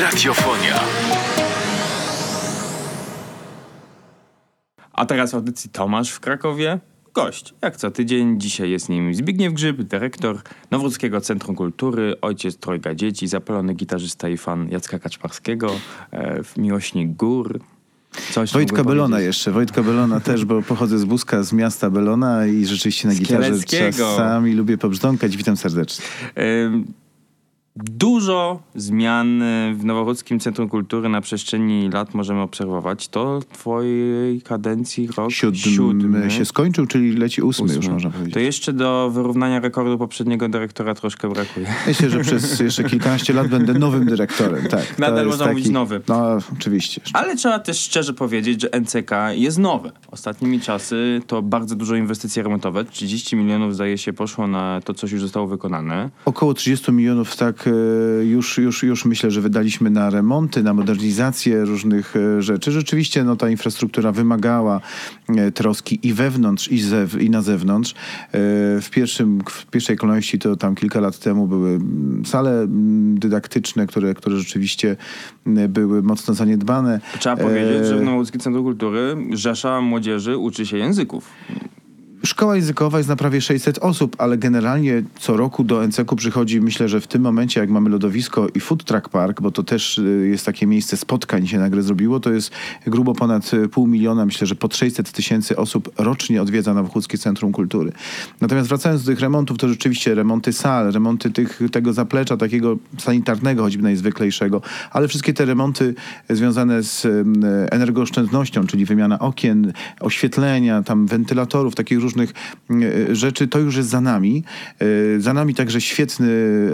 Radiofonia. A teraz w audycji Tomasz w Krakowie. Gość, jak co tydzień. Dzisiaj jest nim Zbigniew Grzyb, dyrektor Nowródzkiego Centrum Kultury, ojciec trojga dzieci, zapalony gitarzysta i fan Jacka Kaczmarskiego, e, miłośnik gór. Coś Wojtka Belona powiedzieć? jeszcze. Wojtka Belona też, bo pochodzę z Buska, z miasta Belona i rzeczywiście na Z gitarze czasami lubię pobrzdąkać. Witam serdecznie. Ym, Dużo zmian w Nowochódzkim Centrum Kultury na przestrzeni lat możemy obserwować. To twojej kadencji rok Siódmy, się skończył, czyli leci ósmy, już Ósmy. można powiedzieć. To jeszcze do wyrównania rekordu poprzedniego dyrektora troszkę brakuje. Myślę, że przez jeszcze kilkanaście lat będę nowym dyrektorem. Tak, Nadal można mówić nowy. No, oczywiście. Ale trzeba też szczerze powiedzieć, że NCK jest nowe. Ostatnimi czasy to bardzo dużo inwestycje remontowe. 30 milionów zdaje się poszło na to, coś już zostało wykonane. Około 30 milionów, tak, e, już, już, już myślę, że wydaliśmy na remonty, na modernizację różnych e, rzeczy. Rzeczywiście no, ta infrastruktura wymagała e, troski i wewnątrz, i, zew, i na zewnątrz. W, pierwszym, w pierwszej kolejności to tam kilka lat temu były sale dydaktyczne, które, które rzeczywiście były mocno zaniedbane. Trzeba powiedzieć, że w Nowochódzkim Centrum Kultury Rzesza Młodzieży uczy się języków. Szkoła językowa jest na prawie 600 osób, ale generalnie co roku do NCK przychodzi, myślę, że w tym momencie, jak mamy lodowisko i food truck park, bo to też y, jest takie miejsce spotkań się nagle zrobiło, to jest grubo ponad y, pół miliona, myślę, że pod 600 tysięcy osób rocznie odwiedza Nowochódzkie Centrum Kultury. Natomiast wracając do tych remontów, to rzeczywiście remonty sal, remonty tych, tego zaplecza takiego sanitarnego, choćby najzwyklejszego, ale wszystkie te remonty związane z energooszczędnością, czyli wymiana okien, oświetlenia, tam wentylatorów, takich różnych e, rzeczy, to już jest za nami. E, Za nami także świetny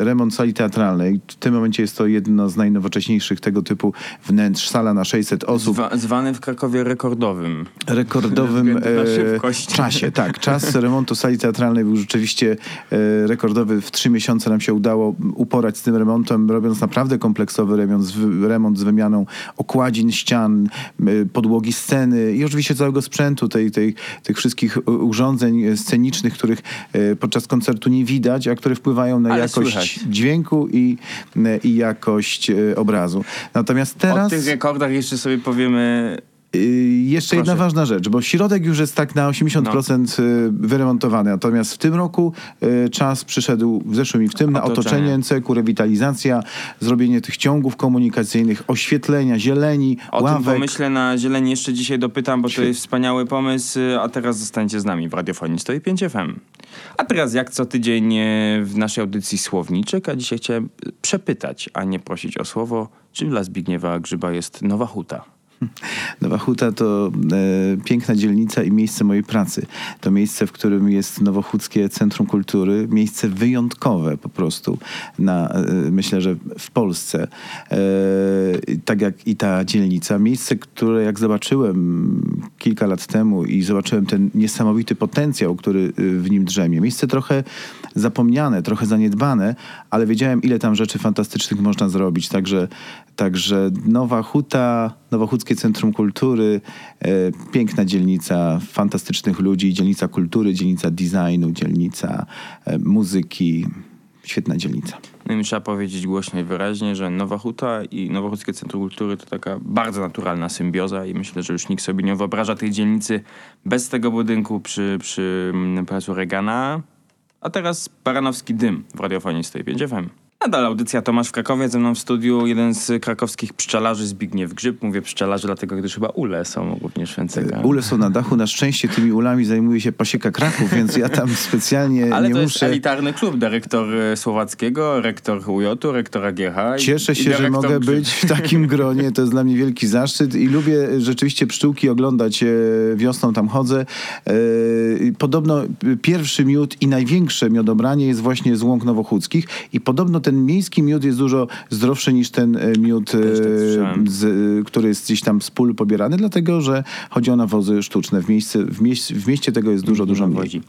remont sali teatralnej. W tym momencie jest to jedno z najnowocześniejszych tego typu wnętrz. Sala na 600 osób Zwa, zwany w Krakowie rekordowym. rekordowym e, czasie. Tak, czas remontu sali teatralnej był rzeczywiście e, rekordowy. W trzy miesiące nam się udało uporać z tym remontem, robiąc naprawdę kompleksowy remont z, remont z wymianą okładzin, ścian, e, podłogi sceny i oczywiście całego sprzętu, tej, tej, tych wszystkich e, urządzeń scenicznych, których e, podczas koncertu nie widać, a które wpływają na Ale jakość słychać. dźwięku i, e, i jakość e, obrazu. Natomiast O teraz... tych rekordach jeszcze sobie powiemy Yy, Jeszcze jedna Proszę. ważna rzecz, bo środek już jest tak na 80% y, wyremontowany, natomiast w tym roku y, czas przyszedł w zeszłym i w tym na Otoczenie. NCK, rewitalizacja, zrobienie tych ciągów komunikacyjnych, oświetlenia, zieleni, o tym ławek. pomyśle na zieleni jeszcze dzisiaj dopytam, bo to jest wspaniały pomysł, a teraz zostańcie z nami w Radiofonii 105 FM. A teraz jak co tydzień e, w naszej audycji Słowniczek, a dzisiaj chciałem przepytać, a nie prosić o słowo, czym dla Zbigniewa Grzyba jest Nowa Huta? Nowa Huta to e, piękna dzielnica i miejsce mojej pracy. To miejsce, w którym jest Nowochódzkie Centrum Kultury. Miejsce wyjątkowe po prostu, na, e, myślę, że w Polsce. E, tak jak i ta dzielnica. Miejsce, które jak zobaczyłem kilka lat temu i zobaczyłem ten niesamowity potencjał, który y, w nim drzemie. Miejsce trochę zapomniane, trochę zaniedbane, ale wiedziałem, ile tam rzeczy fantastycznych można zrobić. Także, także Nowa Huta, Nowochódzkie Centrum Kultury, e, piękna dzielnica fantastycznych ludzi, dzielnica kultury, dzielnica designu, dzielnica e, muzyki. Świetna dzielnica. No i trzeba powiedzieć głośno i wyraźnie, że Nowa Huta i Nowochódzkie Centrum Kultury to taka bardzo naturalna symbioza i myślę, że już nikt sobie nie wyobraża tej dzielnicy bez tego budynku przy, przy mm, Placu Regana. A teraz Baranowski Dym w radiofonii 105 FM. Nadal audycja Tomasz w Krakowie, ze mną w studiu jeden z krakowskich pszczelarzy Zbigniew Grzyb. Mówię pszczelarzy, dlatego gdyż chyba ule są również w NCK. Ule są na dachu. Na szczęście tymi ulami zajmuje się pasieka Kraków, więc ja tam specjalnie Ale nie to jest muszę... elitarny klub. Dyrektor e, Słowackiego, rektor UJ-u, rektor AGH. i- Cieszę się, że mogę Grzyb. być w takim gronie. To jest dla mnie wielki zaszczyt i lubię e, rzeczywiście pszczółki oglądać. e, Wiosną tam chodzę. E, Podobno pierwszy miód i największe miodobranie jest właśnie z łąk nowochódzkich i podobno ten miejski miód jest dużo zdrowszy niż ten e, miód, e, tak z, e, który jest gdzieś tam z pól pobierany, dlatego że chodzi o nawozy sztuczne. W, miejsce, w, mieś, w mieście tego jest dużo, dużo mniej.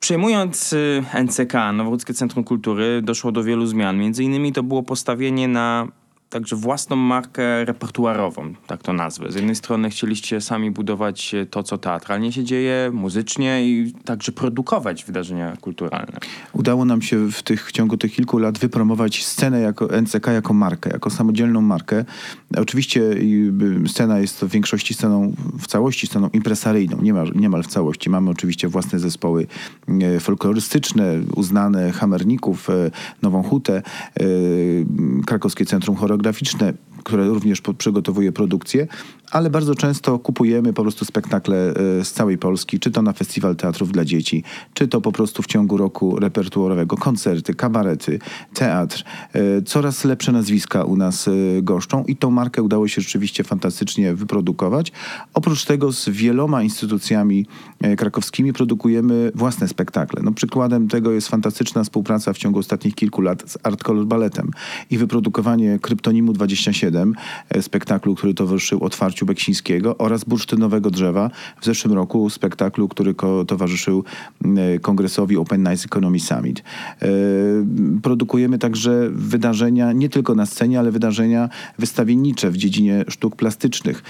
Przejmując y, NCK, Nowochódzkie Centrum Kultury, doszło do wielu zmian. Między innymi to było postawienie na także własną markę repertuarową, tak to nazwę. Z jednej strony chcieliście sami budować to, co teatralnie się dzieje, muzycznie i także produkować wydarzenia kulturalne. Udało nam się w, tych, w ciągu tych kilku lat wypromować scenę jako NCK jako markę, jako samodzielną markę. Oczywiście scena jest w większości sceną, w całości sceną impresaryjną, niemal, niemal w całości. Mamy oczywiście własne zespoły y, folklorystyczne, uznane Hamerników, Nową Hutę, Krakowskie Centrum Choreograficzne, które również przygotowuje produkcję, ale bardzo często kupujemy po prostu spektakle e, z całej Polski, czy to na Festiwal Teatrów dla Dzieci, czy to po prostu w ciągu roku repertuarowego, koncerty, kabarety, teatr. E, coraz lepsze nazwiska u nas e, goszczą i tą markę udało się rzeczywiście fantastycznie wyprodukować. Oprócz tego z wieloma instytucjami krakowskimi produkujemy własne spektakle. No, przykładem tego jest fantastyczna współpraca w ciągu ostatnich kilku lat z Art Color Balletem i wyprodukowanie Kryptonimu 27, spektaklu, który towarzyszył otwarciu Marciu Beksińskiego oraz Bursztynowego Drzewa w zeszłym roku spektaklu, który towarzyszył e, kongresowi Open Nights Economy Summit. E, produkujemy także wydarzenia nie tylko na scenie, ale wydarzenia wystawiennicze w dziedzinie sztuk plastycznych.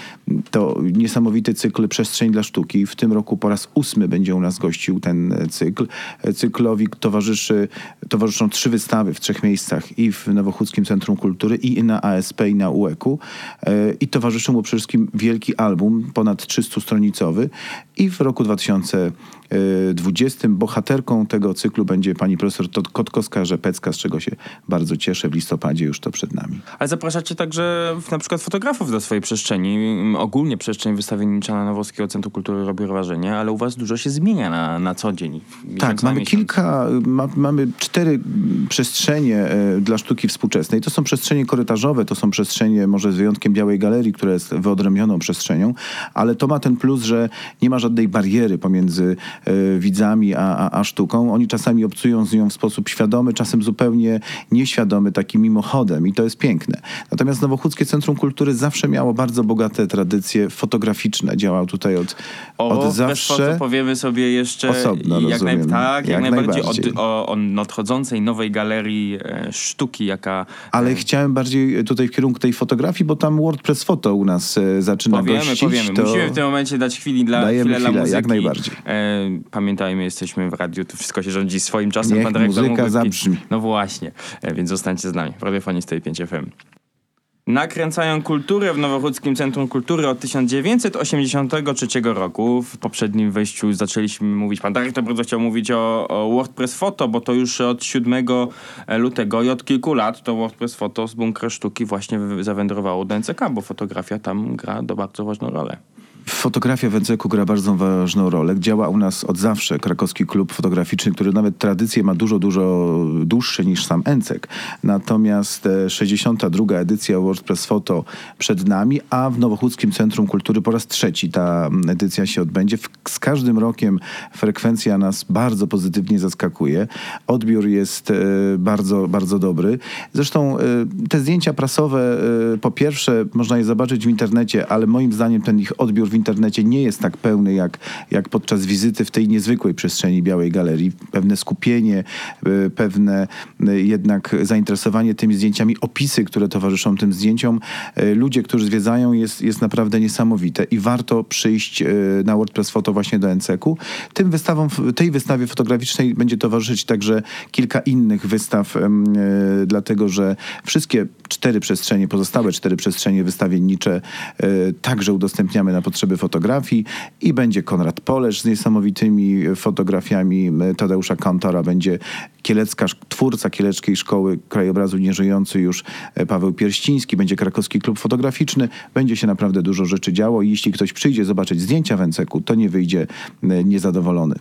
To niesamowity cykl Przestrzeń dla Sztuki. W tym roku po raz ósmy będzie u nas gościł ten cykl. Cyklowi towarzyszy, towarzyszą trzy wystawy w trzech miejscach i w Nowochódzkim Centrum Kultury i na ASP i na UEK-u. E, I towarzyszą mu przede wszystkim wielki album, ponad 300-stronicowy i w roku 2020 bohaterką tego cyklu będzie pani profesor Kotkowska-Rzepecka, z czego się bardzo cieszę. W listopadzie już to przed nami. Ale zapraszacie także na przykład fotografów do swojej przestrzeni. Ogólnie przestrzeń wystawiennicza na Nowowskiego Centrum Kultury robi wrażenie, ale u was dużo się zmienia na, na co dzień. Tak, mamy miesiąc. kilka, ma, mamy cztery przestrzenie e, dla sztuki współczesnej. To są przestrzenie korytarzowe, to są przestrzenie może z wyjątkiem Białej Galerii, która jest wyodrębnioną przestrzenią, ale to ma ten plus, że nie ma żadnej bariery pomiędzy widzami a, a, a sztuką. Oni czasami obcują z nią w sposób świadomy, czasem zupełnie nieświadomy, taki mimochodem i to jest piękne. Natomiast Nowochódzkie Centrum Kultury zawsze miało bardzo bogate tradycje fotograficzne. Działał tutaj od, o, od zawsze. powiemy sobie jeszcze osobno, jak, naj, tak, jak, jak najbardziej, najbardziej. Od, o, o nadchodzącej nowej galerii e, sztuki, jaka... Ale e... chciałem bardziej tutaj w kierunku tej fotografii, bo tam WordPress Foto u nas e, zaczyna powiemy, gościć. Powiemy, to... Musimy w tym momencie dać chwili dla, Dajemy chwilę chwilę, jak najbardziej. E, pamiętajmy, jesteśmy w radiu, to wszystko się rządzi swoim czasem. Niech Pan muzyka zabrzmi. No właśnie, e, więc zostańcie z nami. W Radiofonii 5 FM. Nakręcają kulturę w Nowochódzkim Centrum Kultury od 1983 roku. W poprzednim wejściu zaczęliśmy mówić, pan dyrektor bardzo chciał mówić o, o, WordPress Photo, bo to już od 7 lutego i od kilku lat to WordPress Photo z Bunkra Sztuki właśnie zawędrowało do NCK, bo fotografia tam gra do bardzo ważną rolę. Fotografia w Enceku gra bardzo ważną rolę. Działa u nas od zawsze krakowski klub fotograficzny, który nawet tradycję ma dużo, dużo dłuższe niż sam Encek. Natomiast 62. E, edycja WordPress Photo przed nami, a w Nowochódzkim Centrum Kultury po raz trzeci ta edycja się odbędzie. Z każdym rokiem frekwencja nas bardzo pozytywnie zaskakuje. Odbiór jest e, bardzo, bardzo dobry. Zresztą e, te zdjęcia prasowe, po pierwsze można je zobaczyć w internecie, ale moim zdaniem ten ich odbiór w internecie nie jest tak pełny jak, jak podczas wizyty w tej niezwykłej przestrzeni Białej Galerii. Pewne skupienie, e, pewne e, jednak zainteresowanie tymi zdjęciami, opisy, które towarzyszą tym zdjęciom, e, ludzie, którzy zwiedzają, jest, jest naprawdę niesamowite i warto przyjść na WordPress Photo właśnie do NCK-u. Tym wystawom, tej wystawie fotograficznej będzie towarzyszyć także kilka innych wystaw, dlatego że wszystkie cztery przestrzenie, pozostałe cztery przestrzenie wystawiennicze także udostępniamy na potrzeby fotografii i będzie Konrad Polesz z niesamowitymi fotografiami Tadeusza Kantora, będzie kielecka, twórca Kieleckiej Szkoły Krajobrazu Nieżyjący już e, Paweł Pierściński, będzie Krakowski Klub Fotograficzny, będzie się naprawdę dużo rzeczy działo i jeśli ktoś przyjdzie zobaczyć zdjęcia w Enceku, to nie wyjdzie niezadowolony.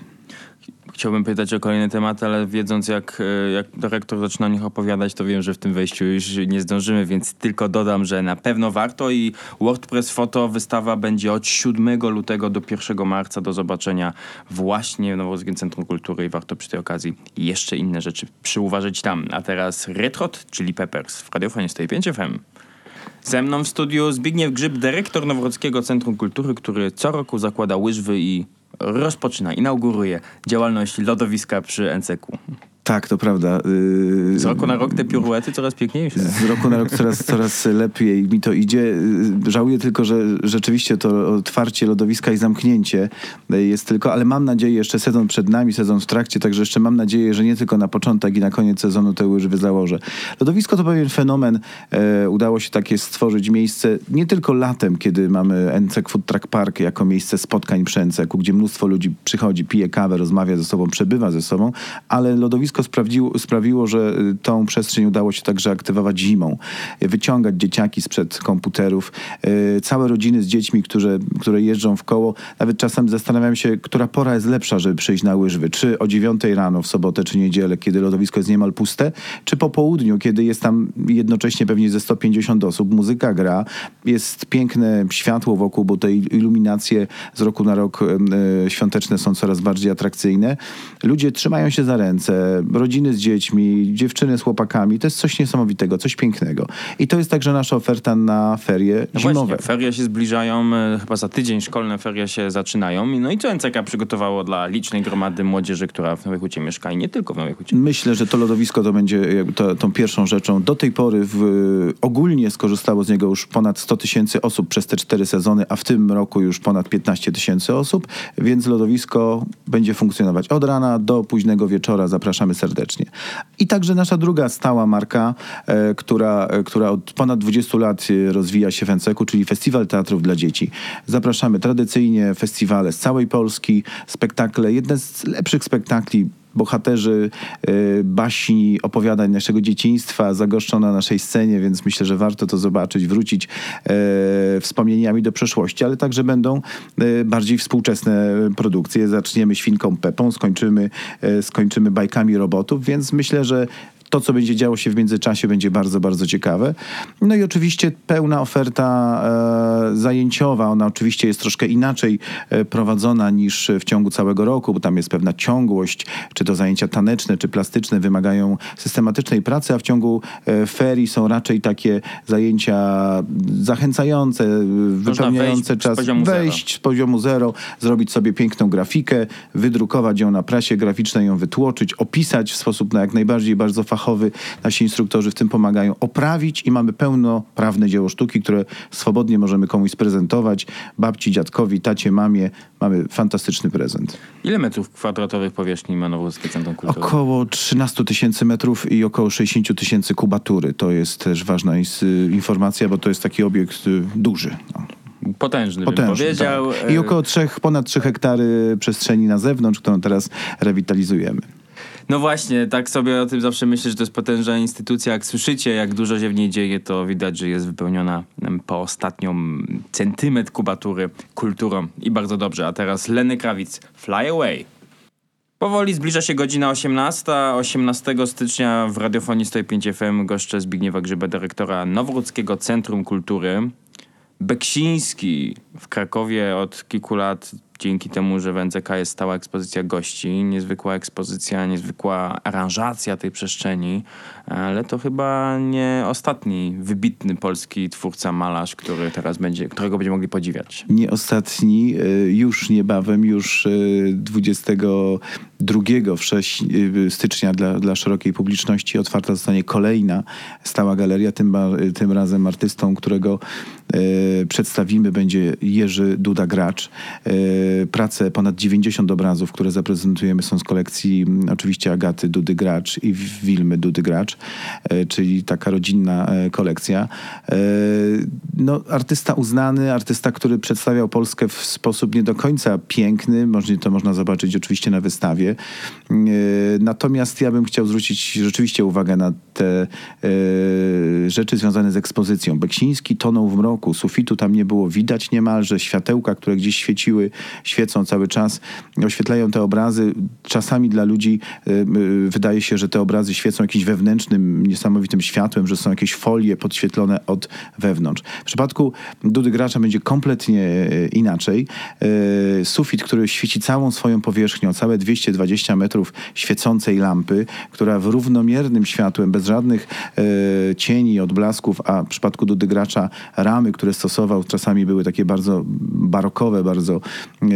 Chciałbym pytać o kolejny temat, ale wiedząc jak, e, jak dyrektor zaczyna o nich opowiadać, to wiem, że w tym wejściu już nie zdążymy, więc tylko dodam, że na pewno warto i WordPress Foto wystawa będzie od 7 lutego do 1 marca do zobaczenia właśnie w Nowowiejskim Centrum Kultury i warto przy tej okazji jeszcze inne rzeczy przyuważyć tam. A teraz Retrot, czyli Peppers w radiofonie 105 FM. Ze mną w studiu Zbigniew Grzyb, dyrektor Nowogrodzkiego Centrum Kultury, który co roku zakłada łyżwy i rozpoczyna, inauguruje działalność lodowiska przy NCK. Tak, to prawda. Z roku na rok te piruety coraz piękniejsze. Z roku na rok coraz, coraz lepiej mi to idzie. Żałuję tylko, że rzeczywiście to otwarcie lodowiska i zamknięcie jest tylko, ale mam nadzieję, jeszcze sezon przed nami, sezon w trakcie, także jeszcze mam nadzieję, że nie tylko na początek i na koniec sezonu te łyżwy założę. Lodowisko to pewien fenomen. Udało się takie stworzyć miejsce nie tylko latem, kiedy mamy NC Food Truck Park jako miejsce spotkań przy NC, gdzie mnóstwo ludzi przychodzi, pije kawę, rozmawia ze sobą, przebywa ze sobą, ale lodowisko sprawiło, sprawiło że y, tą przestrzeń udało się także aktywować zimą, wyciągać dzieciaki sprzed komputerów, e, całe rodziny z dziećmi, które, które jeżdżą w koło. Nawet czasem zastanawiam się, która pora jest lepsza, żeby przyjść na łyżwy. Czy o dziewiątej rano w sobotę czy niedzielę, kiedy lodowisko jest niemal puste, czy po południu, kiedy jest tam jednocześnie pewnie ze 150 osób, muzyka gra, jest piękne światło wokół, bo te iluminacje z roku na rok e, świąteczne są coraz bardziej atrakcyjne. Ludzie trzymają się za ręce, rodziny z dziećmi, dziewczyny z chłopakami. To jest coś niesamowitego, coś pięknego. I to jest także nasza oferta na ferie no zimowe. Właśnie, ferie się zbliżają, e, chyba za tydzień szkolne ferie się zaczynają. No i co NCK przygotowało dla licznej gromady młodzieży, która w Nowej Hucie mieszka i nie tylko w Nowej Hucie? Myślę, że to lodowisko to będzie to, tą pierwszą rzeczą. Do tej pory w, ogólnie skorzystało z niego już ponad 100 tysięcy osób przez te cztery sezony, a w tym roku już ponad 15 tysięcy osób, więc lodowisko będzie funkcjonować od rana do późnego wieczora. Zapraszamy serdecznie. I także nasza druga stała marka, e, która, e, która od ponad 20 lat e, rozwija się w Enceku, czyli Festiwal Teatrów dla Dzieci. Zapraszamy tradycyjnie festiwale z całej Polski, spektakle, jedne z lepszych spektakli bohaterzy y, baśni, opowiadań naszego dzieciństwa zagoszczą na naszej scenie, więc myślę, że warto to zobaczyć, wrócić y, wspomnieniami do przeszłości, ale także będą y, bardziej współczesne produkcje. Zaczniemy Świnką Pepą, skończymy, skończymy bajkami robotów, więc myślę, że to, co będzie działo się w międzyczasie, będzie bardzo, bardzo ciekawe. No i oczywiście pełna oferta e, zajęciowa. Ona oczywiście jest troszkę inaczej e, prowadzona niż w ciągu całego roku, bo tam jest pewna ciągłość, czy to zajęcia taneczne, czy plastyczne wymagają systematycznej pracy, a w ciągu e, ferii są raczej takie zajęcia zachęcające, wypełniające wejść czas, z wejść z poziomu zero, zrobić sobie piękną grafikę, wydrukować ją na prasie graficznej, ją wytłoczyć, opisać w sposób na jak najbardziej bardzo fachowy fachowy, nasi instruktorzy w tym pomagają oprawić i mamy pełnoprawne dzieło sztuki, które swobodnie możemy komuś sprezentować. Babci, dziadkowi, tacie, mamie. Mamy fantastyczny prezent. Ile metrów kwadratowych powierzchni ma Nowochódzkie Centrum Kultury? Około 13 tysięcy metrów i około 60 tysięcy kubatury. To jest też ważna informacja, bo to jest taki obiekt y, duży. No. Potężny, Potężny powiedział. Tak. I około 3, ponad 3 hektary przestrzeni na zewnątrz, którą teraz rewitalizujemy. No właśnie, tak sobie o tym zawsze myślę, że to jest potężna instytucja. Jak słyszycie, jak dużo się w niej dzieje, to widać, że jest wypełniona po ostatnią centymetr kubatury kulturą i bardzo dobrze. A teraz Lenny Krawic, Fly Away. Powoli zbliża się godzina 18. 18 stycznia w radiofonii 105 FM goszczę Zbigniewa Grzyba, dyrektora Noworudzkiego Centrum Kultury. Beksiński w Krakowie od kilku lat dzięki temu, że w jest stała ekspozycja gości, niezwykła ekspozycja, niezwykła aranżacja tej przestrzeni, ale to chyba nie ostatni wybitny polski twórca, malarz, który teraz będzie, którego będziemy mogli podziwiać. Nie ostatni, e, już niebawem, już 22 e, e, stycznia dla, dla szerokiej publiczności otwarta zostanie kolejna stała galeria, tym, tym razem artystą, którego przedstawimy będzie Jerzy Duda Gracz prace, ponad 90 obrazów, które zaprezentujemy są z kolekcji oczywiście Agaty Dudy Gracz i Wilmy Dudy Gracz, e, czyli taka rodzinna e, kolekcja. E, no, artysta uznany, artysta, który przedstawiał Polskę w sposób nie do końca piękny, to można zobaczyć oczywiście na wystawie. Natomiast ja bym chciał zwrócić rzeczywiście uwagę na te rzeczy związane z ekspozycją. Beksiński tonął w mroku, sufitu tam nie było widać niemalże, światełka, które gdzieś świeciły, świecą cały czas, oświetlają te obrazy. Czasami dla ludzi y, wydaje się, że te obrazy świecą jakimś wewnętrznym, niesamowitym światłem, że są jakieś folie podświetlone od wewnątrz. W przypadku Dudy Gracza będzie kompletnie y, inaczej. Sufit, który świeci całą swoją powierzchnią, całe 220 metrów świecącej lampy, która w równomiernym światłem, bez żadnych cieni przestrzeni odblasków, a w przypadku Dudy Gracza ramy, które stosował, czasami były takie bardzo barokowe, bardzo yy,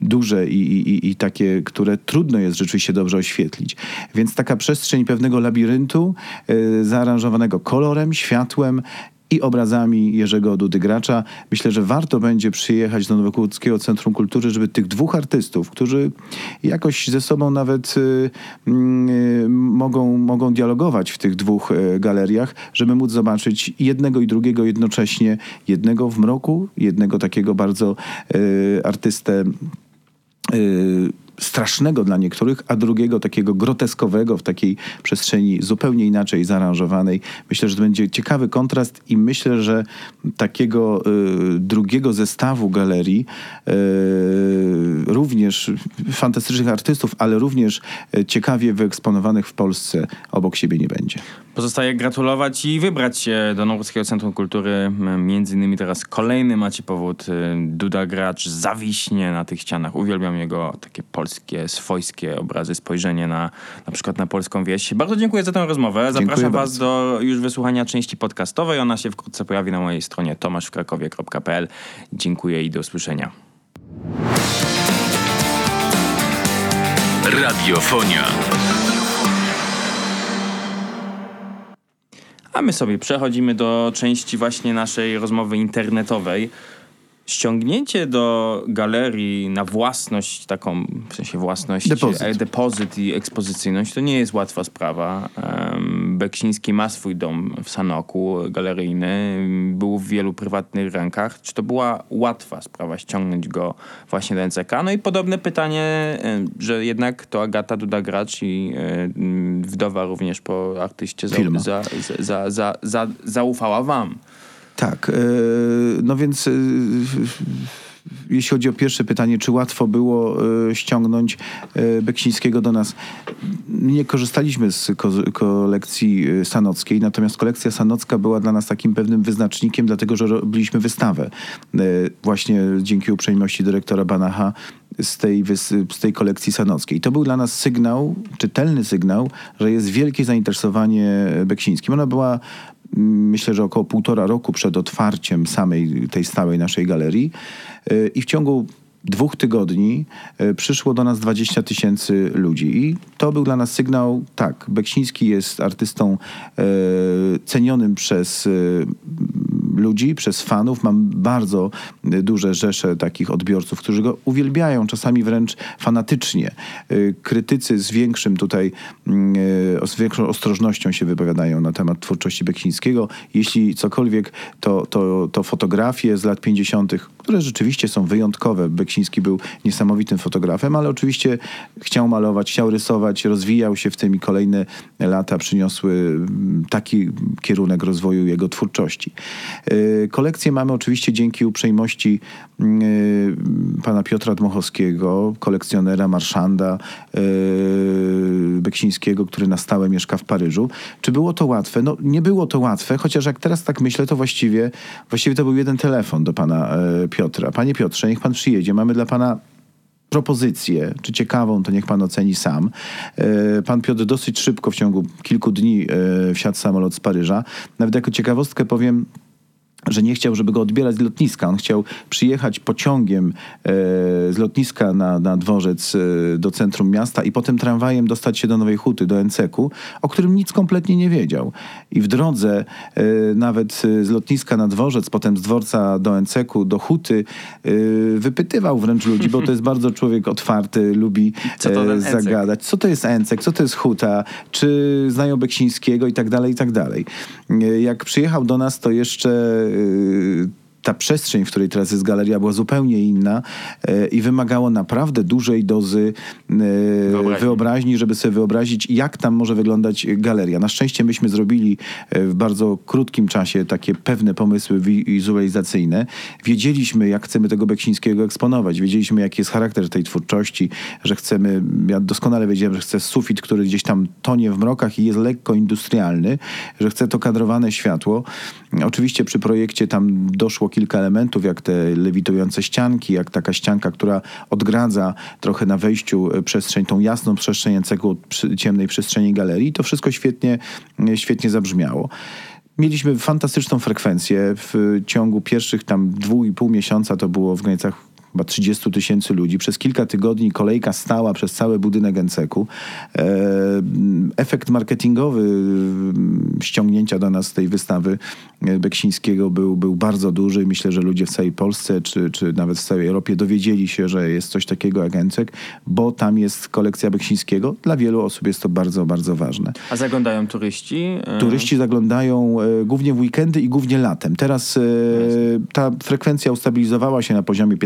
duże i, i, i takie, które trudno jest rzeczywiście dobrze oświetlić. Więc taka przestrzeń pewnego labiryntu yy, zaaranżowanego kolorem, światłem i obrazami Jerzego Dudy Gracza. Myślę, że warto będzie przyjechać do Nowokuckiego Centrum Kultury, żeby tych dwóch artystów, którzy jakoś ze sobą nawet y, y, mogą, mogą dialogować w tych dwóch y, galeriach, żeby móc zobaczyć jednego i drugiego jednocześnie, jednego w mroku, jednego takiego bardzo y, artystę y, strasznego dla niektórych, a drugiego takiego groteskowego w takiej przestrzeni zupełnie inaczej zaaranżowanej. Myślę, że to będzie ciekawy kontrast i myślę, że takiego y, drugiego zestawu galerii, y, również fantastycznych artystów, ale również y, ciekawie wyeksponowanych w Polsce obok siebie nie będzie. Pozostaje gratulować i wybrać się do Nowoczesnego Centrum Kultury. Między innymi teraz kolejny macie powód. Y, Duda Gracz zawiśnie na tych ścianach. Uwielbiam jego takie polskie, swojskie obrazy, spojrzenie na na przykład na polską wieś. Bardzo dziękuję za tę rozmowę. Zapraszam Dziękuję was bardzo. do już wysłuchania części podcastowej. Ona się wkrótce pojawi na mojej stronie tomaszwkrakowie.pl. Dziękuję i do usłyszenia. Radiofonia. A my sobie przechodzimy do części właśnie naszej rozmowy internetowej. Ściągnięcie do galerii na własność, taką w sensie własność, Depozyt. e, depozyt i ekspozycyjność, to nie jest łatwa sprawa. Beksiński ma swój dom w Sanoku, galeryjny, był w wielu prywatnych rękach. Czy to była łatwa sprawa ściągnąć go właśnie do NCK? No i podobne pytanie, e, że jednak to Agata Duda-Gracz i e, wdowa również po artyście za, za, za, za, zaufała wam. Tak, e, no więc e, jeśli chodzi o pierwsze pytanie, czy łatwo było e, ściągnąć Beksińskiego do nas? Nie korzystaliśmy z ko kolekcji sanockiej, natomiast kolekcja sanocka była dla nas takim pewnym wyznacznikiem, dlatego że robiliśmy wystawę. Właśnie dzięki uprzejmości dyrektora Banacha z tej, z tej kolekcji sanockiej. To był dla nas sygnał, czytelny sygnał, że jest wielkie zainteresowanie Beksińskim. Ona była myślę, że około półtora roku przed otwarciem samej tej stałej naszej galerii Y, i w ciągu dwóch tygodni y, przyszło do nas 20 tysięcy ludzi. I to był dla nas sygnał, tak, Beksiński jest artystą e, cenionym przez ludzi, przez fanów. Mam bardzo e, duże rzesze takich odbiorców, którzy go uwielbiają, czasami wręcz fanatycznie. E, krytycy z większym tutaj, mm, e, z większą ostrożnością się wypowiadają na temat twórczości Beksińskiego. Jeśli cokolwiek, to, to, to fotografie z lat 50., które rzeczywiście są wyjątkowe. Beksiński był niesamowitym fotografem, ale oczywiście chciał malować, chciał rysować, rozwijał się w tym i kolejne lata przyniosły mm, taki kierunek rozwoju jego twórczości. Yy, Kolekcję mamy oczywiście dzięki uprzejmości yy, pana Piotra Dmochowskiego, kolekcjonera, marszanda yy, Beksińskiego, który na stałe mieszka w Paryżu. Czy było to łatwe? No nie było to łatwe, chociaż jak teraz tak myślę, to właściwie, właściwie to był jeden telefon do pana Piotra. Panie Piotrze, niech pan przyjedzie, mamy dla pana propozycję, czy ciekawą, to niech pan oceni sam. Pan Piotr dosyć szybko, w ciągu kilku dni wsiadł samolot z Paryża. Nawet jako ciekawostkę powiem, że nie chciał, żeby go odbierać z lotniska. On chciał przyjechać pociągiem e, z lotniska na, na dworzec e, do centrum miasta i potem tramwajem dostać się do Nowej Huty, do NCK-u, o którym nic kompletnie nie wiedział. I w drodze e, nawet e, z lotniska na dworzec, potem z dworca do NCK-u, do Huty, e, wypytywał wręcz ludzi, bo to jest bardzo człowiek otwarty, lubi Co e, zagadać. Co to jest Encek, co to jest Huta, czy znają Beksińskiego i tak dalej, i tak dalej. Jak przyjechał do nas, to jeszcze ta przestrzeń, w której teraz jest galeria, była zupełnie inna e, i wymagało naprawdę dużej dozy e, Wyobraźni. wyobraźni, żeby sobie wyobrazić, jak tam może wyglądać galeria. Na szczęście myśmy zrobili e, w bardzo krótkim czasie takie pewne pomysły wi- wizualizacyjne. Wiedzieliśmy, jak chcemy tego Beksińskiego eksponować. Wiedzieliśmy, jaki jest charakter tej twórczości, że chcemy, ja doskonale wiedziałem, że chcę sufit, który gdzieś tam tonie w mrokach i jest lekko industrialny, że chcę to kadrowane światło Oczywiście przy projekcie tam doszło kilka elementów, jak te lewitujące ścianki, jak taka ścianka, która odgradza trochę na wejściu e, przestrzeń, tą jasną przestrzeń przy, ciemnej przestrzeni galerii. To wszystko świetnie, e, świetnie zabrzmiało. Mieliśmy fantastyczną frekwencję. W ciągu pierwszych tam dwóch i pół miesiąca to było w granicach chyba 30 tysięcy ludzi. Przez kilka tygodni kolejka stała przez cały budynek Enceku. E, efekt marketingowy mm, ściągnięcia do nas tej wystawy e, Beksińskiego był, był bardzo duży. Myślę, że ludzie w całej Polsce, czy, czy nawet w całej Europie dowiedzieli się, że jest coś takiego jak Encek, bo tam jest kolekcja Beksińskiego. Dla wielu osób jest to bardzo, bardzo ważne. A zaglądają turyści? E, Turyści zaglądają głównie w weekendy i głównie latem. Teraz ta frekwencja ustabilizowała się na poziomie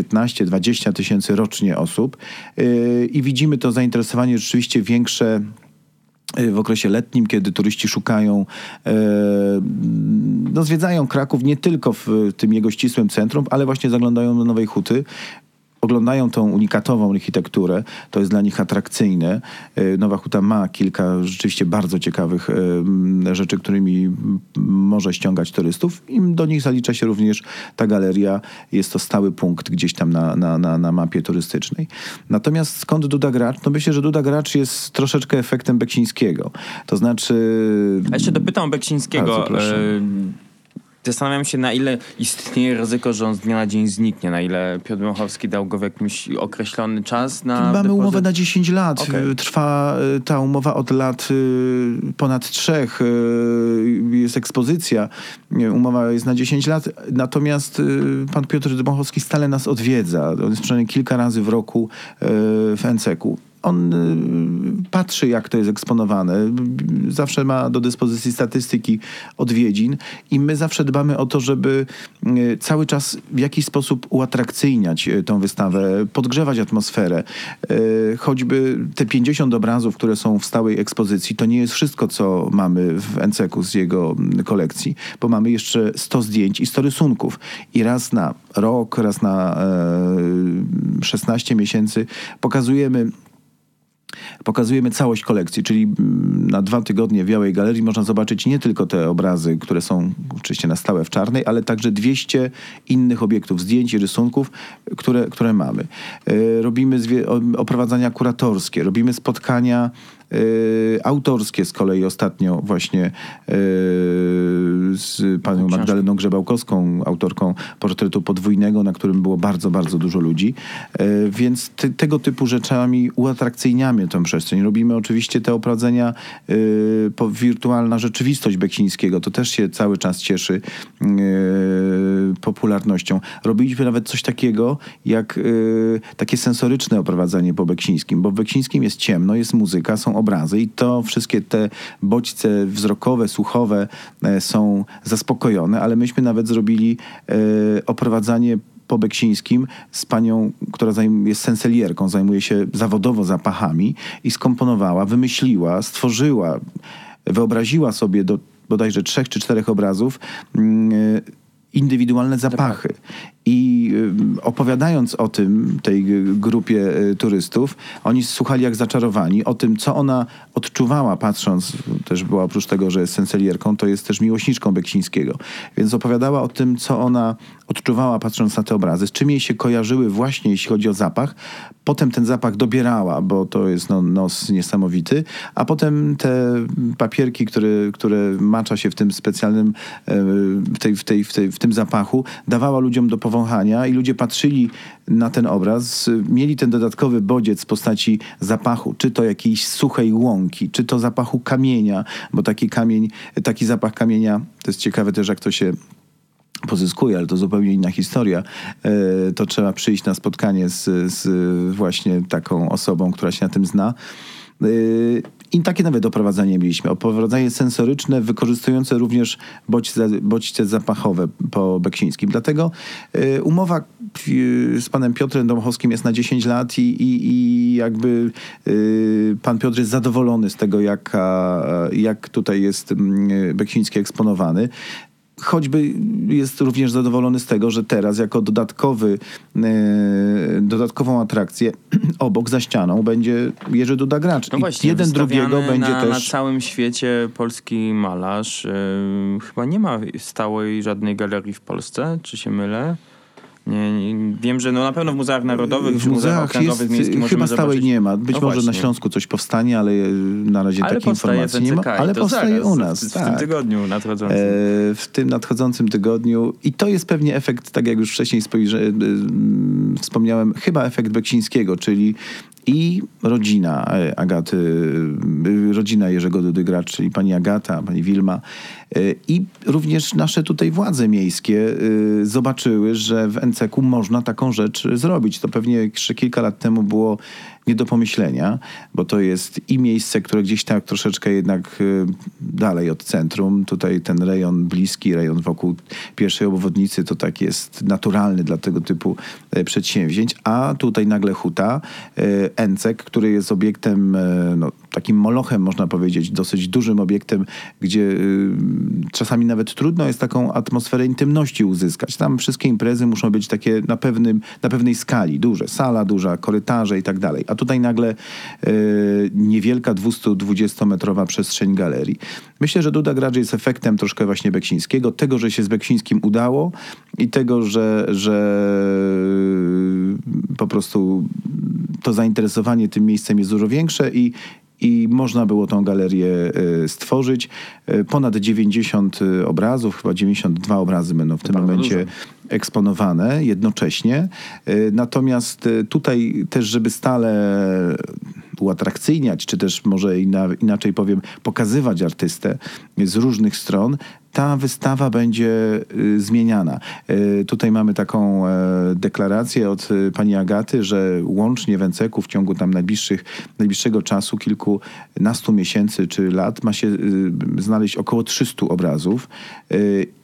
15-20 tysięcy rocznie osób. E, i widzimy to zainteresowanie rzeczywiście większe e, w okresie letnim, kiedy turyści szukają, e, no zwiedzają Kraków nie tylko w tym jego ścisłym centrum, ale właśnie zaglądają do Nowej Huty, oglądają tą unikatową architekturę, to jest dla nich atrakcyjne. E, Nowa Huta ma kilka rzeczywiście bardzo ciekawych e, rzeczy, którymi może ściągać turystów i do nich zalicza się również ta galeria. Jest to stały punkt gdzieś tam na, na, na, na mapie turystycznej. Natomiast skąd Duda Gracz? No myślę, że Duda Gracz jest troszeczkę efektem Beksińskiego. To znaczy... A jeszcze dopytam o Beksińskiego. Bardzo proszę. Zastanawiam się, na ile istnieje ryzyko, że on z dnia na dzień zniknie, na ile Piotr Mochowski dał go w jakiś określony czas na Mamy depozyt? umowę na 10 lat. Okej. Trwa y, ta umowa od lat y, ponad trzech. y, Jest ekspozycja. Umowa jest na 10 lat. Natomiast pan Piotr Dmochowski stale nas odwiedza. On jest przynajmniej kilka razy w roku w Enceku. On y, patrzy, jak to jest eksponowane. Zawsze ma do dyspozycji statystyki odwiedzin i my zawsze dbamy o to, żeby y, cały czas w jakiś sposób uatrakcyjniać y, tą wystawę, podgrzewać atmosferę. Choćby te 50 obrazów, które są w stałej ekspozycji, to nie jest wszystko, co mamy w Enceku z jego mm, kolekcji, bo mamy jeszcze 100 zdjęć i 100 rysunków. I raz na rok, raz na e, 16 miesięcy pokazujemy Pokazujemy całość kolekcji, czyli mm, na dwa tygodnie w Białej Galerii można zobaczyć nie tylko te obrazy, które są oczywiście na stałe w czarnej, ale także 200 innych obiektów, zdjęć i rysunków, które, które mamy. E, Robimy oprowadzania kuratorskie, robimy spotkania autorskie z kolei ostatnio właśnie e, z panią. Magdaleną Grzebałkowską, autorką portretu podwójnego, na którym było bardzo, bardzo dużo ludzi. E, Więc te, tego typu rzeczami uatrakcyjniamy tę przestrzeń. Robimy oczywiście te oprowadzenia po wirtualna rzeczywistość Beksińskiego. To też się cały czas cieszy popularnością. Robiliśmy nawet coś takiego, jak takie sensoryczne oprowadzanie po Beksińskim, bo w Beksińskim jest ciemno, jest muzyka, są obrazy i to wszystkie te bodźce wzrokowe, słuchowe e, są zaspokojone, ale myśmy nawet zrobili e, oprowadzanie po Beksińskim z panią, która jest senselierką, zajmuje się zawodowo zapachami i skomponowała, wymyśliła, stworzyła, wyobraziła sobie do bodajże trzech czy czterech obrazów mm, e, indywidualne zapachy. I y, opowiadając o tym, tej g- grupie y, turystów, oni słuchali jak zaczarowani o tym, co ona odczuwała, patrząc, też była oprócz tego, że jest senselierką, to jest też miłośniczką Beksińskiego. Więc opowiadała o tym, co ona odczuwała, patrząc na te obrazy, z czym jej się kojarzyły właśnie, jeśli chodzi o zapach. Potem ten zapach dobierała, bo to jest no, nos niesamowity, a potem te papierki, które, które macza się w tym specjalnym, e, w, tej, w, tej, w, tej, w tym zapachu, dawała ludziom do powąchania i ludzie patrzyli na ten obraz, mieli ten dodatkowy bodziec w postaci zapachu, czy to jakiejś suchej łąki, czy to zapachu kamienia, bo taki kamień, taki zapach kamienia, to jest ciekawe też, jak to się pozyskuje, ale to zupełnie inna historia, e, to trzeba przyjść na spotkanie z, z właśnie taką osobą, która się na tym zna. I takie nawet oprowadzanie mieliśmy. Oprowadzanie sensoryczne, wykorzystujące również bodźce, bodźce zapachowe po Beksińskim. Dlatego e, umowa e, z panem Piotrem Domchowskim jest na 10 lat i, i, i jakby e, pan Piotr jest zadowolony z tego, jaka, jak tutaj jest mm, Beksiński eksponowany. Choćby jest również zadowolony z tego, że teraz jako dodatkowy, e, dodatkową atrakcję obok za ścianą będzie Jerzy Duda Gracz. No I właśnie, jeden drugiego wystawiany będzie na, też... na całym świecie polski malarz. Yy, chyba nie ma stałej żadnej galerii w Polsce, czy się mylę? Nie, nie, wiem, że no na pewno w muzeach narodowych, W muzeach okręgowych jest, miejskich chyba stałej zobaczyć. nie ma. Być No może na właśnie. Śląsku coś powstanie, ale e, na razie Ale takiej informacji nie ma. Ale powstaje zaraz, u nas. W, w tak. tym tygodniu nadchodzącym. E, w tym nadchodzącym tygodniu. I to jest pewnie efekt, tak jak już wcześniej e, wspomniałem, chyba efekt Beksińskiego, czyli i rodzina e, Agaty, e, rodzina Jerzego Dudy Gracz, czyli pani Agata, pani Wilma i również nasze tutaj władze miejskie e, zobaczyły, że w NCK-u można taką rzecz zrobić. To pewnie jeszcze kilka lat temu było nie do pomyślenia, bo to jest i miejsce, które gdzieś tak troszeczkę jednak dalej od centrum. Tutaj ten rejon bliski, rejon wokół pierwszej obwodnicy to tak jest naturalny dla tego typu e, przedsięwzięć, a tutaj nagle Huta, e, Encek, który jest obiektem, e, no, takim molochem można powiedzieć, dosyć dużym obiektem, gdzie y, czasami nawet trudno jest taką atmosferę intymności uzyskać. Tam wszystkie imprezy muszą być takie na, pewnym, na pewnej skali, duże, sala duża, korytarze i tak dalej. A tutaj nagle y, niewielka 220-metrowa przestrzeń galerii. Myślę, że Duda Gracz jest efektem troszkę właśnie Beksińskiego, tego, że się z Beksińskim udało i tego, że, że po prostu to zainteresowanie tym miejscem jest dużo większe i, i można było tą galerię e, stworzyć. E, Ponad 90 obrazów, chyba 92 obrazy będą w tym Bardzo momencie dużo. eksponowane jednocześnie. E, Natomiast e, tutaj też, żeby stale uatrakcyjniać, czy też może ina, inaczej powiem, pokazywać artystę z różnych stron, ta wystawa będzie y, zmieniana. Y, tutaj mamy taką e, deklarację od y, pani Agaty, że łącznie w Enceku w ciągu tam najbliższych, najbliższego czasu, kilkunastu miesięcy czy lat ma się znaleźć około 300 obrazów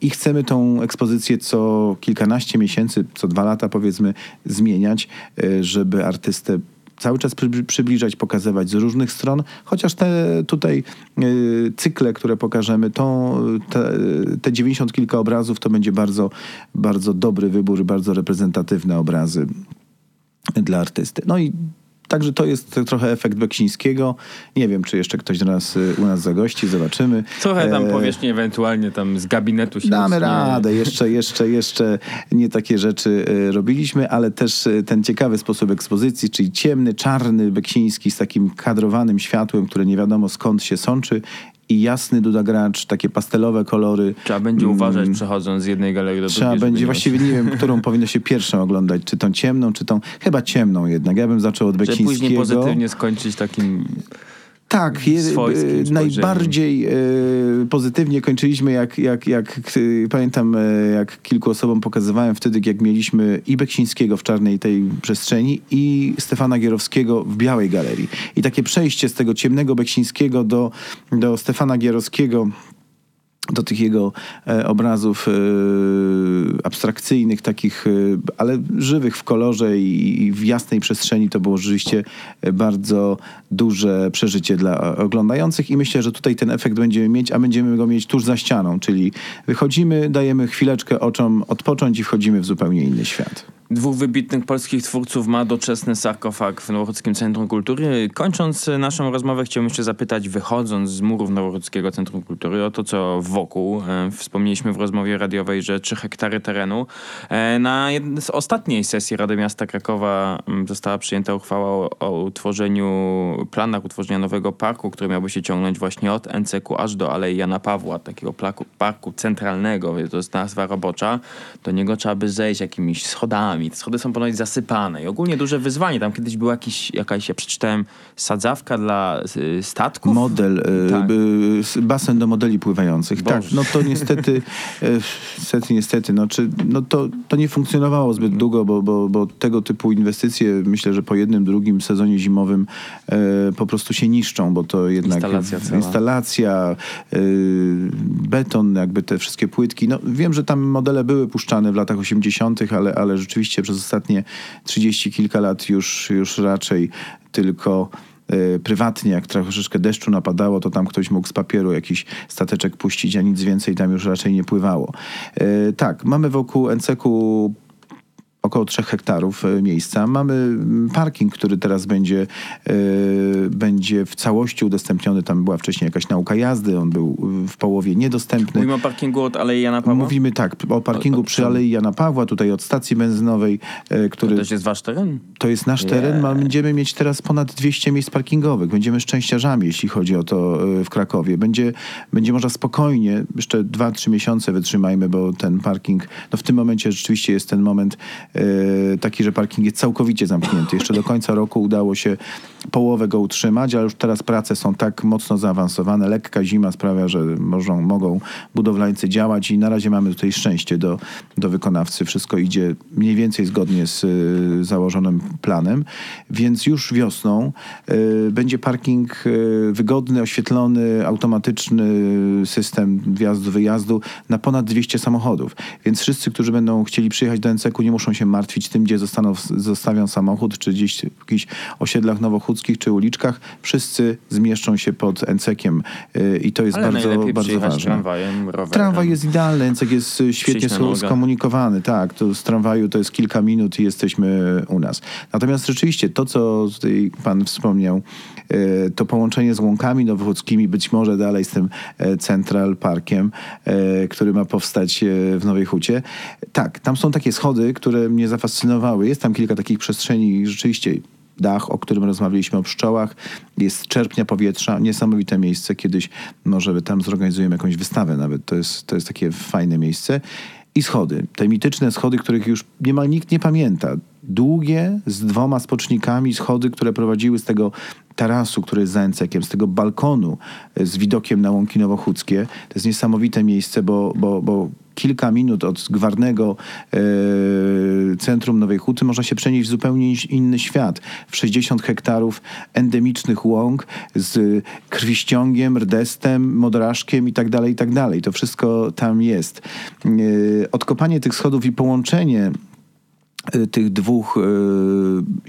i chcemy tą ekspozycję co kilkanaście miesięcy, co dwa lata powiedzmy zmieniać, żeby artystę cały czas przy- przybliżać, pokazywać z różnych stron, chociaż te tutaj y, cykle, które pokażemy, to te, te 90 kilka obrazów to będzie bardzo, bardzo dobry wybór, bardzo reprezentatywne obrazy dla artysty. No i także to jest trochę efekt Beksińskiego. Nie wiem, czy jeszcze ktoś do nas, y, u nas zagości, zobaczymy. Trochę tam E, powierzchni ewentualnie tam z gabinetu się Damy radę, jeszcze, jeszcze, jeszcze nie takie rzeczy y, robiliśmy, ale też y, ten ciekawy sposób ekspozycji, czyli ciemny, czarny Beksiński z takim kadrowanym światłem, które nie wiadomo skąd się sączy i jasny Duda Gracz, takie pastelowe kolory. Trzeba będzie uważać przechodząc z jednej galerii do drugiej. Trzeba będzie, właściwie nie wiem, którą powinno się pierwszą oglądać, czy tą ciemną, czy tą, chyba ciemną jednak. Ja bym zaczął od Żeby później Beksińskiego. pozytywnie skończyć takim... Tak, je, e, najbardziej e, pozytywnie kończyliśmy, jak, jak, jak e, pamiętam, jak kilku osobom pokazywałem wtedy, jak mieliśmy i Beksińskiego w czarnej tej przestrzeni i Stefana Gierowskiego w białej galerii. I takie przejście z tego ciemnego Beksińskiego do, do Stefana Gierowskiego do tych jego e, obrazów e, abstrakcyjnych, takich, e, ale żywych w kolorze i, w jasnej przestrzeni, to było rzeczywiście bardzo duże przeżycie dla oglądających i myślę, że tutaj ten efekt będziemy mieć, a będziemy go mieć tuż za ścianą, czyli wychodzimy, dajemy chwileczkę oczom odpocząć i wchodzimy w zupełnie inny świat. Dwóch wybitnych polskich twórców ma doczesny sarkofag w Nowochódzkim Centrum Kultury. Kończąc naszą rozmowę, chciałbym jeszcze zapytać, wychodząc z murów Nowochódzkiego Centrum Kultury, o to, co wokół. E, Wspomnieliśmy w rozmowie radiowej, że 3 hektary terenu. E, Na jednej z ostatniej sesji Rady Miasta Krakowa m, została przyjęta uchwała o, o utworzeniu, planach utworzenia nowego parku, który miałby się ciągnąć właśnie od NCK aż do Alei Jana Pawła, takiego plaku, parku centralnego, to jest nazwa robocza. Do niego trzeba by zejść jakimiś schodami. Te schody są ponoć zasypane i ogólnie duże wyzwanie. Tam kiedyś była jakiś, jakaś, ja przeczytałem, sadzawka dla y, statków. Model, e, Tak. s- basen do modeli pływających. Tak, Boże. no to niestety, e, niestety, niestety, no, czy, no to, to nie funkcjonowało zbyt długo, bo, bo, bo tego typu inwestycje, myślę, że po jednym, drugim sezonie zimowym e, po prostu się niszczą, bo to jednak Instalacja cała. instalacja e, beton, jakby te wszystkie płytki. No, wiem, że tam modele były puszczane w latach 80., ale, ale rzeczywiście przez ostatnie 30 kilka lat już, już raczej tylko e, prywatnie, jak troszeczkę deszczu napadało, to tam ktoś mógł z papieru jakiś stateczek puścić, a nic więcej tam już raczej nie pływało. E, tak, mamy wokół NCK-u około 3 hektarów e, miejsca. Mamy mm, parking, który teraz będzie, e, będzie w całości udostępniony. Tam była wcześniej jakaś nauka jazdy, on był w połowie niedostępny. Mówimy o parkingu od Alei Jana Pawła? Mówimy tak o parkingu O- o przy? Alei Jana Pawła, tutaj od stacji benzynowej, e, To który też jest wasz teren? to jest nasz teren. Ma, będziemy mieć teraz ponad 200 miejsc parkingowych. Będziemy szczęściarzami, jeśli chodzi o to e, w Krakowie. Będzie, będzie można spokojnie, jeszcze 2-3 miesiące wytrzymajmy, bo ten parking, no w tym momencie rzeczywiście jest ten moment e, taki, że parking jest całkowicie zamknięty. Jeszcze do końca roku udało się połowę go utrzymać, ale już teraz prace są tak mocno zaawansowane. Lekka zima sprawia, że możą, mogą budowlańcy działać i na razie mamy tutaj szczęście do, do wykonawcy. Wszystko idzie mniej więcej zgodnie z y, założonym planem, więc już wiosną y, będzie parking y, wygodny, oświetlony, automatyczny system wjazdu-wyjazdu na ponad 200 samochodów. Więc wszyscy, którzy będą chcieli przyjechać do NCK-u nie muszą się martwić tym, gdzie zostaną, zostawią samochód, czy gdzieś w jakichś osiedlach nowochódzkich, czy uliczkach. Wszyscy zmieszczą się pod NCK-iem y, i to jest Ale bardzo, bardzo ważne. tramwajem, rowerem. Tramwaj jest idealny, Encek jest świetnie skomunikowany, tak. To z tramwaju to jest kilka minut i jesteśmy u nas. Natomiast rzeczywiście to, co tutaj pan wspomniał, y, to połączenie z łąkami nowochódzkimi, być może dalej z tym e, Central Parkiem, e, który ma powstać e, w Nowej Hucie. Tak, tam są takie schody, które mnie zafascynowały. Jest tam kilka takich przestrzeni rzeczywiście dach, o którym rozmawialiśmy o pszczołach, jest czerpnia powietrza, niesamowite miejsce. Kiedyś może tam zorganizujemy jakąś wystawę nawet, to jest, to jest takie fajne miejsce. I schody, te mityczne schody, których już niemal nikt nie pamięta. Długie, z dwoma spocznikami schody, które prowadziły z tego tarasu, który jest za Encekiem, z tego balkonu e, z widokiem na Łąki Nowochódzkie. To jest niesamowite miejsce, bo, bo, bo kilka minut od gwarnego e, centrum Nowej Huty można się przenieść w zupełnie inny świat. W 60 hektarów endemicznych łąk z krwiściągiem, rdestem, modraszkiem i tak dalej, i tak. To wszystko tam jest. E, odkopanie tych schodów i połączenie tych dwóch y,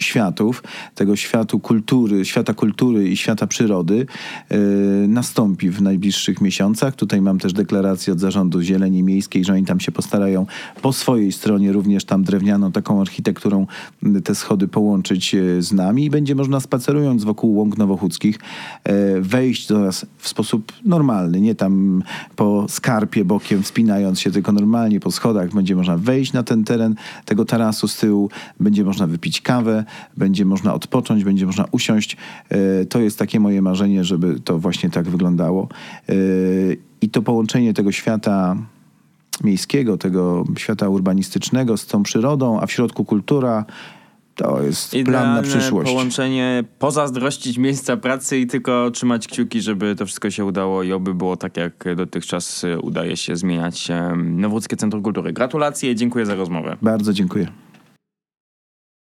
światów, tego światu kultury, świata kultury i świata przyrody y, nastąpi w najbliższych miesiącach. Tutaj mam też deklarację od Zarządu Zieleni Miejskiej, że oni tam się postarają po swojej stronie również tam drewnianą taką architekturą y, te schody połączyć y, z nami i będzie można spacerując wokół łąk nowochódzkich y, wejść do nas w sposób normalny, nie tam po skarpie bokiem wspinając się, tylko normalnie po schodach będzie można wejść na ten teren tego tarasu z tyłu, będzie można wypić kawę, będzie można odpocząć, będzie można usiąść. E, To jest takie moje marzenie, żeby to właśnie tak wyglądało. E, I to połączenie tego świata miejskiego, tego świata urbanistycznego z tą przyrodą, a w środku kultura, to jest plan na Idealne przyszłość. połączenie, pozazdrościć miejsca pracy i tylko trzymać kciuki, żeby to wszystko się udało i oby było tak, jak dotychczas udaje się zmieniać em, Nowochódzkie Centrum Kultury. Gratulacje, dziękuję za rozmowę. Bardzo dziękuję.